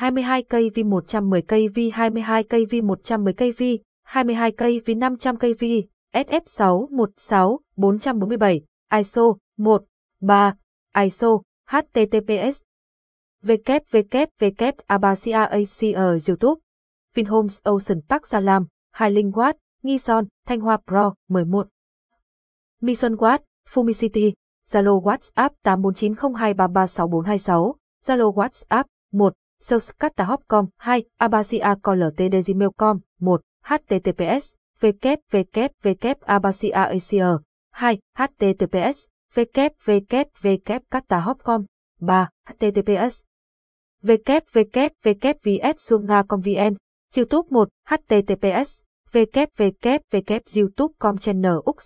22 cây vi 110 cây vi 22 cây vi 110 cây vi, 22 cây vi 500 cây vi, SF616 447, ISO 1, 3, ISO, HTTPS. www Abasia ACR YouTube, Vinhomes Ocean Park Gia Lam, Hai Linh Watt, Nghi Son, Thanh Hoa Pro 11. mi Mission Watt, Fumicity, Zalo WhatsApp 8490233646, Zalo WhatsApp 1, salescatahopcom 2, Abasia Coltdgmail.com 1, https www Abasia Asia 2, https www.catahopcom 3, https www.vsunga.com.vn YouTube 1, https www.youtube.com channel Úc